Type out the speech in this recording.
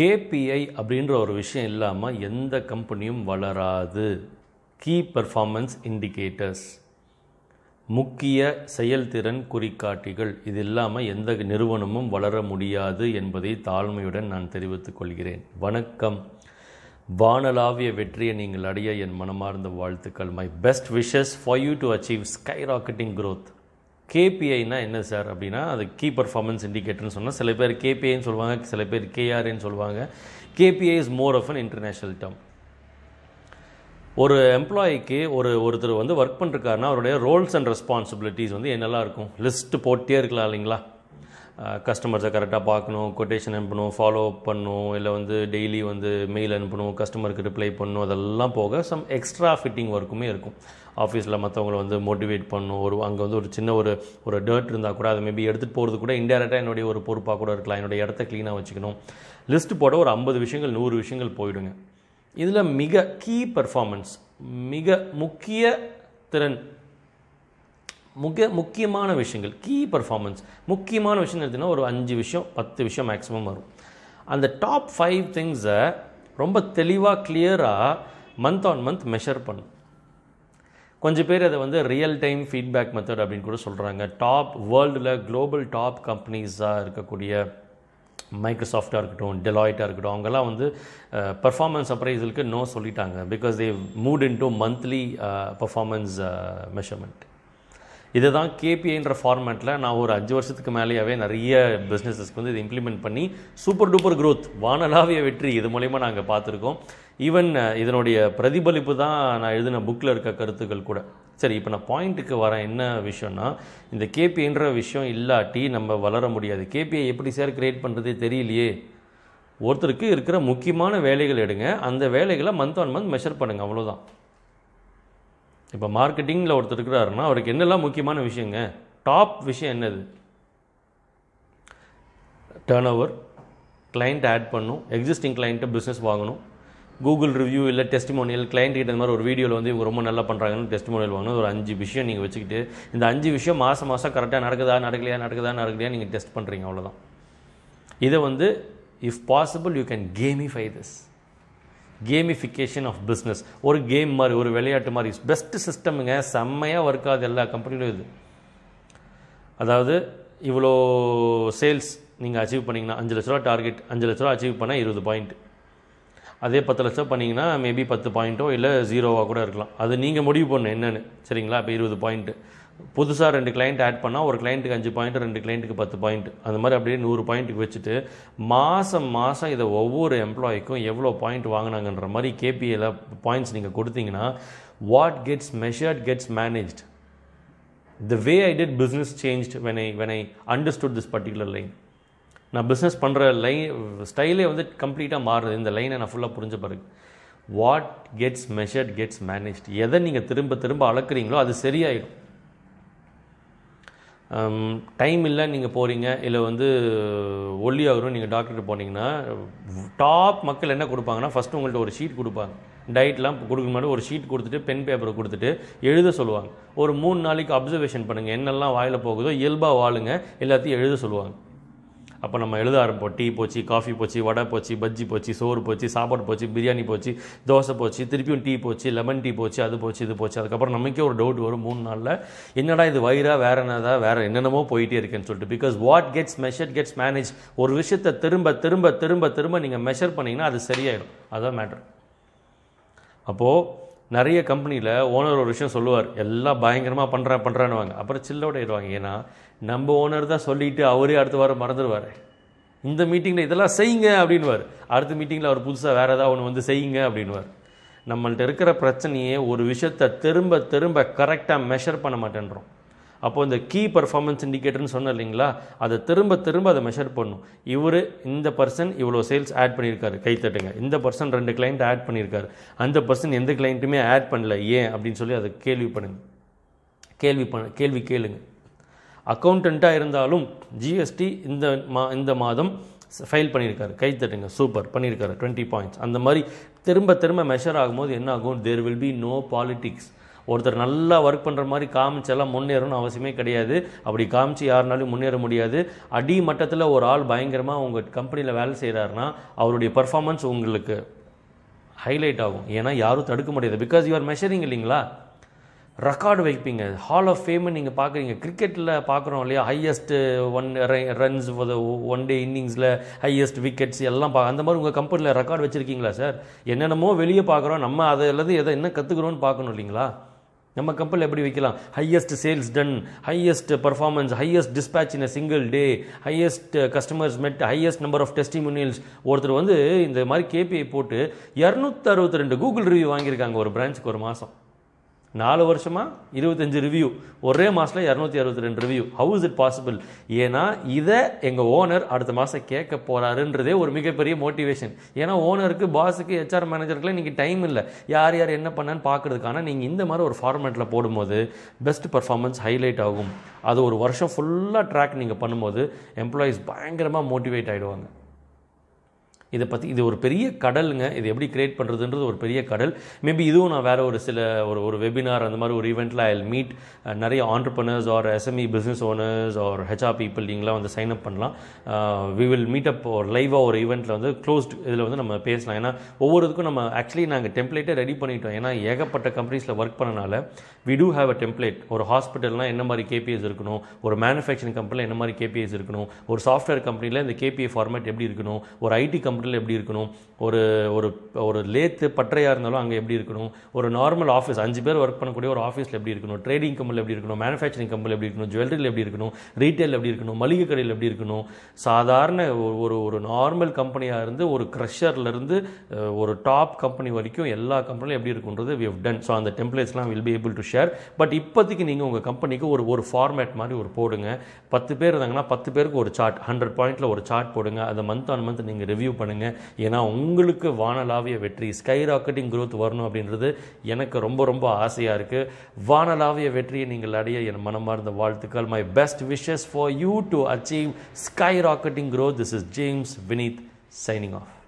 KPI அப்படின்ற ஒரு விஷயம் இல்லாமல் எந்த கம்பெனியும் வளராது. கீ பர்ஃபார்மன்ஸ் இண்டிகேட்டர்ஸ் முக்கிய செயல்திறன் குறிகாட்டிகள். இது இல்லாமல் எந்த நிறுவனமும் வளர முடியாது என்பதை தாழ்மையுடன் நான் தெரிவித்துக் கொள்கிறேன். வணக்கம். வானளாவிய வெற்றியை நீங்கள் அடைய என் மனமார்ந்த வாழ்த்துக்கள். My best wishes for you to achieve skyrocketing growth கேபிஐனா என்ன சார்? அப்படின்னா அது கீ பர்ஃபார்மன்ஸ் இண்டிகேட்டர்னு சொன்னால் சில பேர் கேபிஐன்னு சொல்லுவாங்க சில பேர் கேஆர்ஏன்னு சொல்லுவாங்க. KPI is more of an international term ஒரு எம்ப்ளாயிக்கு ஒரு ஒருத்தர் வந்து ஒர்க் பண்ணிருக்காருன்னா அவருடைய ரோல்ஸ் அண்ட் ரெஸ்பான்சிபிலிட்டிஸ் வந்து என்னெல்லாம் இருக்கும்? லிஸ்ட்டு போட்டே இருக்கலாம் இல்லைங்களா? கஸ்டமர்ஸை கரெக்டாக பார்க்கணும் கொட்டேஷன் அனுப்பணும் ஃபாலோ அப் பண்ணணும் இல்லை வந்து டெய்லி வந்து மெயில் அனுப்பணும் கஸ்டமருக்கு ரிப்ளை பண்ணணும் அதெல்லாம் போக சம் எக்ஸ்ட்ரா ஃபிட்டிங் ஒர்க்குமே இருக்கும். ஆஃபீஸில் மற்றவங்கள வந்து மோட்டிவேட் பண்ணணும் ஒரு அங்கே வந்து ஒரு சின்ன ஒரு ஒரு டர்ட் இருந்தால் கூட அதை மேபி எடுத்துகிட்டு போகிறது கூட இன்டெரக்டாக என்னுடைய ஒரு பொறுப்பாக கூட இருக்கலாம். என்னுடைய இடத்த க்ளீனாக வச்சுக்கணும். லிஸ்ட் போட ஒரு ஐம்பது விஷயங்கள் நூறு விஷயங்கள் போயிடுங்க. இதில் மிக கீ பர்ஃபார்மன்ஸ் மிக முக்கிய திறன் முக்கிய முக்கியமான விஷயங்கள் கீ பர்ஃபார்மன்ஸ் முக்கியமான விஷயம் எடுத்தீங்கன்னா ஒரு அஞ்சு விஷயம் பத்து விஷயம் மேக்ஸிமம் வரும். அந்த டாப் ஃபைவ் திங்ஸை ரொம்ப தெளிவாக கிளியராக மந்த் ஆன் மந்த் மெஷர் பண்ணும் கொஞ்சம் பேர் அதை வந்து ரியல் டைம் ஃபீட்பேக் மெத்தட் அப்படின்னு கூட சொல்கிறாங்க டாப் வேர்ல்டில் குளோபல் டாப் கம்பெனிஸாக இருக்கக்கூடிய மைக்ரோசாஃப்டாக இருக்கட்டும் டெலாய்ட்டாக இருக்கட்டும் அவங்கெல்லாம் வந்து பர்ஃபார்மன்ஸ் அப்ரைசலுக்கு நோ சொல்லிட்டாங்க. Because they moved into monthly performance measurement இதுதான் கேபிஐன்ற ஃபார்மேட்டில் நான் ஒரு அஞ்சு வருஷத்துக்கு மேலேயாவே நிறைய பிஸ்னஸஸ்க்கு வந்து இதை இம்ப்ளிமெண்ட் பண்ணி சூப்பர் டூப்பர் க்ரோத் வானலாவிய வெற்றி இது மூலயமா நாங்கள் பார்த்துருக்கோம். ஈவன் இதனுடைய பிரதிபலிப்பு தான் நான் எழுதின புக்கில் இருக்க கருத்துக்கள் கூட. சரி இப்போ நான் பாயிண்ட்டுக்கு வரேன். என்ன விஷயம்னா இந்த கேபிஐன்ற விஷயம் இல்லாட்டி நம்ம வளர முடியாது. கேபிஐ எப்படி சார் கிரியேட் பண்ணுறதே தெரியலையே. ஒருத்தருக்கு இருக்கிற முக்கியமான வேலைகள் எடுங்க. அந்த வேலைகளை மந்த் ஆன் மந்த் மெஷர் பண்ணுங்கள் அவ்வளோதான் இப்போ மார்க்கெட்டிங்கில் ஒருத்தர் இருக்கிறாருன்னா அவருக்கு என்னெல்லாம் முக்கியமான விஷயங்க? டாப் விஷயம் என்னது? டேர்ன் ஓவர் கிளைண்ட் ஆட் பண்ணும். எக்ஸிஸ்டிங் கிளைண்ட்டை பிஸ்னஸ் வாங்கணும். கூகுள் ரிவ்யூ இல்லை டெஸ்டிமோனியல் கிளைண்ட் கிட்ட இந்த மாதிரி ஒரு வீடியோவில் வந்து இவங்க ரொம்ப நல்லா பண்ணுறாங்கன்னு டெஸ்டிமோனியல் வாங்கணும். ஒரு அஞ்சு விஷயம் நீங்கள் வச்சுக்கிட்டு இந்த அஞ்சு விஷயம் மாதம் மாதம் கரெக்டாக நடக்குதா நடக்கலையா நடக்குதா நடக்கலையா நீங்கள் டெஸ்ட் பண்ணுறீங்க அவ்வளோதான் இதை வந்து if possible you can gamify this gamification of business ஒரு கேம் மாதிரி ஒரு விளையாட்டு மாதிரி. பெஸ்ட் சிஸ்டமுங்க செம்மையாக ஒர்க் ஆகுது எல்லா கம்பெனிலும் இது. அதாவது இவ்வளோ சேல்ஸ் நீங்கள் அச்சீவ் பண்ணிங்கன்னா அஞ்சு லட்ச ரூபா டார்கெட் அஞ்சு லட்ச ரூபா அச்சீவ் பண்ணால் இருபது பாயிண்ட் அதே பத்து லட்சம் பண்ணிங்கன்னா மேபி பத்து பாயிண்ட்டோ இல்லை ஜீரோவாக கூட இருக்கலாம். அது நீங்கள் முடிவு பண்ணு என்னென்னு. சரிங்களா? இப்போ இருபது பாயிண்ட்டு புதுசாக ரெண்டு கிளைண்ட் ஆட் பண்ணால் ஒரு கிளைண்ட்டுக்கு அஞ்சு பாயிண்ட் ரெண்டு கிளைண்ட்டுக்கு பத்து பாயிண்ட் அந்த மாதிரி அப்படியே நூறு பாயிண்ட்டுக்கு வச்சுட்டு மாதம் மாதம் இதை ஒவ்வொரு எம்ப்ளாய்க்கும் எவ்வளோ பாயிண்ட் வாங்கினாங்கன்ற மாதிரி கேபிஏல பாயிண்ட்ஸ் நீங்கள் கொடுத்தீங்கன்னா what gets measured gets managed the way I did business changed when I when I understood this particular line நான் பிஸ்னஸ் பண்ணுற லைன் ஸ்டைலே வந்து கம்ப்ளீட்டாக மாறுது. இந்த லைனை நான் ஃபுல்லாக புரிஞ்ச பிறகு. What gets measured gets managed எதை நீங்கள் திரும்ப திரும்ப அளக்குறீங்களோ அது சரியாயிடும். டைம் இல்லை நீங்கள் போகிறீங்க இல்லை வந்து ஒல்லி ஆகுறோம் நீங்கள் டாக்டர்கிட்ட போனீங்கன்னா டாப் மக்கள் என்ன கொடுப்பாங்கன்னா ஃபஸ்ட்டு உங்கள்கிட்ட ஒரு ஷீட் கொடுப்பாங்க. டயட்லாம் கொடுக்க மாதிரி ஒரு ஷீட் கொடுத்துட்டு பென் பேப்பரை கொடுத்துட்டு எழுத சொல்லுவாங்க. ஒரு மூணு நாளைக்கு அப்சர்வேஷன் பண்ணுங்கள் என்னெல்லாம் வாயில் போகுதோ இயல்பாக வாழுங்க எல்லாத்தையும் எழுத சொல்லுவாங்க. அப்போ நம்ம எழுத ஆரம்பிப்போம். டீ போச்சு காஃபி போச்சு வடை போச்சு பஜ்ஜி போச்சு சோறு போச்சு சாப்பாடு போச்சு பிரியாணி போச்சு தோசை போச்சு திருப்பியும் டீ போச்சு லெமன் டீ போச்சு அது போச்சு இது போச்சு. அதுக்கப்புறம் நமக்கே ஒரு டவுட் வரும் மூணு நாளில் என்னடா இது வயிறா வேற என்னதா வேற என்னென்னமோ போயிட்டே இருக்கேன்னு சொல்லிட்டு. Because what gets measure gets manage ஒரு விஷயத்தை திரும்ப திரும்ப திரும்ப திரும்ப நீங்கள் மெஷர் பண்ணிங்கன்னா அது சரியாயிடும். அதுதான் மேட்ரு அப்போது நிறைய கம்பெனியில் ஓனர் ஒரு விஷயம் சொல்லுவார் எல்லாம் பயங்கரமாக பண்ணுறேன் பண்ணுறான்னுவாங்க அப்புறம் சில்லோட ஆயிடுவாங்க ஏன்னா நம்ம ஓனர் தான் சொல்லிட்டு அவரே அடுத்த வாரம் மறந்துடுவார். இந்த மீட்டிங்கில் இதெல்லாம் செய்யுங்க அப்படின்வார் அடுத்த மீட்டிங்கில் அவர் புதுசாக வேறு ஏதாவது ஒன்று வந்து செய்யுங்க அப்படின்வார் நம்மள்ட்ட இருக்கிற பிரச்சனையே ஒரு விஷயத்தை திரும்ப திரும்ப கரெக்டாக மெஷர் பண்ண மாட்டேன்றோம். அப்போ இந்த கீ பர்ஃபார்மன்ஸ் இண்டிகேட்டர்னு சொன்னேன் இல்லைங்களா அதை திரும்ப திரும்ப அதை மெஷர் பண்ணும். இவர் இந்த பர்சன் இவ்வளோ சேல்ஸ் ஆட் பண்ணியிருக்காரு. கைத்தட்டுங்க இந்த பர்சன் ரெண்டு கிளைண்ட் ஆட் பண்ணியிருக்காரு. அந்த பர்சன் எந்த கிளைண்ட்டுமே ஆட் பண்ணல. ஏன்? அப்படின்னு சொல்லி அதை கேள்வி பண்ணுங்க. கேள்வி பண்ண கேள்வி கேளுங்க. அக்கௌண்டண்ட்டாக இருந்தாலும் ஜிஎஸ்டி இந்த மா இந்த மாதம் ஃபைல் பண்ணியிருக்காரு. கைத்தட்டுங்க சூப்பர் பண்ணியிருக்காரு. டுவெண்ட்டி பாயிண்ட்ஸ் அந்த மாதிரி திரும்ப திரும்ப மெஷர் ஆகும்போது என்ன ஆகும்? There will be no politics ஒருத்தர் நல்லா ஒர்க் பண்ணுற மாதிரி காமிச்செல்லாம் முன்னேறணும்னு அவசியமே கிடையாது. அப்படி காமிச்சு யாருனாலும் முன்னேற முடியாது. அடி மட்டத்தில் ஒரு ஆள் பயங்கரமாக உங்கள் கம்பெனியில் வேலை செய்கிறாருன்னா அவருடைய பர்ஃபார்மன்ஸ் உங்களுக்கு ஹைலைட் ஆகும். ஏன்னா யாரும் தடுக்க முடியாது. பிகாஸ் யூ ஆர் மெஷரிங் இல்லைங்களா? ரெக்கார்டு வைப்பீங்க. ஹால் ஆஃப் ஃபேமை நீங்கள் பார்க்குறீங்க கிரிக்கெட்டில் பார்க்குறோம் இல்லையா? Highest one runs one day இன்னிங்ஸில் ஹையஸ்ட் விக்கெட்ஸ் எல்லாம் பா அந்த மாதிரி உங்கள் கம்பெனியில் ரெக்கார்டு வச்சுருக்கீங்களா சார் என்னென்னமோ வெளியே பார்க்குறோம் நம்ம அதை அல்லது எதை என்ன கற்றுக்குறோன்னு பார்க்கணும் இல்லைங்களா? நம்ம கப்பல் எப்படி வைக்கலாம்? Highest sales done highest performance highest dispatch in a single day highest customers met highest number of testimonials ஒருத்தர் வந்து இந்த மாதிரி கேபிஐ போட்டு இரநூத்தி அறுபத்தி ரெண்டு கூகுள் ரிவ்யூ வாங்கியிருக்காங்க ஒரு பிரான்ச்சுக்கு ஒரு மாதம் நாலு வருஷமாக இருபத்தஞ்சு ரிவ்யூ ஒரே மாதத்தில் இரநூத்தி அறுபத்தி ரெண்டு review how is it possible ஏன்னா இதை எங்கள் ஓனர் அடுத்த மாதம் கேட்க போகிறாருன்றதே ஒரு மிகப்பெரிய மோட்டிவேஷன் ஏன்னா ஓனருக்கு பாஸுக்கு ஹெச்ஆர் மேனேஜருக்குலாம் இன்றைக்கி டைம் இல்லை. யார் யார் என்ன பண்ணான்னு பார்க்கறதுக்கான நீங்கள் இந்த மாதிரி ஒரு ஃபார்மேட்டில் போடும்போது பெஸ்ட் பர்ஃபார்மன்ஸ் ஹைலைட் ஆகும். அது ஒரு வருஷம் ஃபுல்லாக ட்ராக் நீங்கள் பண்ணும்போது எம்ப்ளாயீஸ் பயங்கரமாக மோட்டிவேட் ஆகிடுவாங்க இதை பற்றி இது ஒரு பெரிய கடலுங்க. இது எப்படி கிரியேட் பண்ணுறதுன்றது ஒரு பெரிய கடல். மேபி இதுவும் நான் வேறு ஒரு சில ஒரு ஒரு வெபினார் அந்த மாதிரி ஒரு ஈவெண்ட்டில் ஐ மீட் நிறைய entrepreneurs or SME business owners or HR people நீங்களாம் வந்து சைன் அப் பண்ணலாம். வி வில் மீட் அப் ஒரு லைவாக ஒரு ஈவெண்ட்டில் வந்து க்ளோஸ்ட் இதில் வந்து நம்ம பேசலாம். ஏன்னா ஒவ்வொருத்துக்கும் நம்ம ஆக்சுவலி நாங்கள் டெம்ப்ளேட்டே ரெடி பண்ணிட்டோம். ஏன்னா ஏகப்பட்ட கம்பெனிஸில் ஒர்க் பண்ணனால we do have a template ஒரு ஹாஸ்பிட்டல்னால் என்ன மாதிரி கேபிஎஸ் இருக்கணும்? ஒரு மேனுஃபேக்சரிங் கம்பெனியில் என்ன மாதிரி கேபிஎஸ் இருக்கணும்? ஒரு சாஃப்ட்வேர் கம்பெனியில் இந்த கேபிஐ ஃபார்மேட் எப்படி இருக்கணும்? ஒரு ஐடி கம்பெனி கம்ப்யூட்டரில் எப்படி இருக்கணும்? ஒரு ஒரு ஒரு லேத்து பட்டறையாக இருந்தாலும் அங்கே எப்படி இருக்கணும்? ஒரு நார்மல் ஆஃபீஸ் அஞ்சு பேர் ஒர்க் பண்ணக்கூடிய ஒரு ஆஃபீஸில் எப்படி இருக்கணும்? ட்ரேடிங் கம்பெனியில் எப்படி இருக்கணும்? மேனுஃபேக்சரிங் கம்பெனியில் எப்படி இருக்கணும்? ஜுவல்லரியில் எப்படி இருக்கணும்? ரீட்டைல் எப்படி இருக்கணும்? மளிகை கடையில் எப்படி இருக்கணும்? சாதாரண ஒரு ஒரு நார்மல் கம்பெனியாக இருந்து ஒரு க்ரஷர்லேருந்து ஒரு டாப் கம்பெனி வரைக்கும் எல்லா கம்பெனிலையும் எப்படி இருக்குன்றது வி ஹவ் டன் ஸோ அந்த டெம்ப்ளேட்ஸ்லாம் will be able to share but இப்போதைக்கு நீங்கள் உங்கள் கம்பெனிக்கு ஒரு ஒரு ஃபார்மேட் மாதிரி ஒரு போடுங்க. பத்து பேர் இருந்தாங்கன்னா பத்து பேருக்கு ஒரு சார்ட் ஹண்ட்ரட் பாயிண்ட்டில் ஒரு சார்ட் போடுங்க. அதை மந்த் ஆன் மந்த் நீங்கள் ரிவ்யூ பண்ணுங்கள் ஏன்னா உங்களுக்கு வானலாவிய வெற்றி ஸ்கை ராக்கெட்டிங் குரோத் வரணும் அப்படின்றது எனக்கு ரொம்ப ரொம்ப ஆசையாக இருக்குது வானலாவிய வெற்றியை நீங்கள் அடைய என் மனமார்ந்த வாழ்த்துக்கள். My best wishes for you to achieve skyrocketing growth this is James Vineeth signing off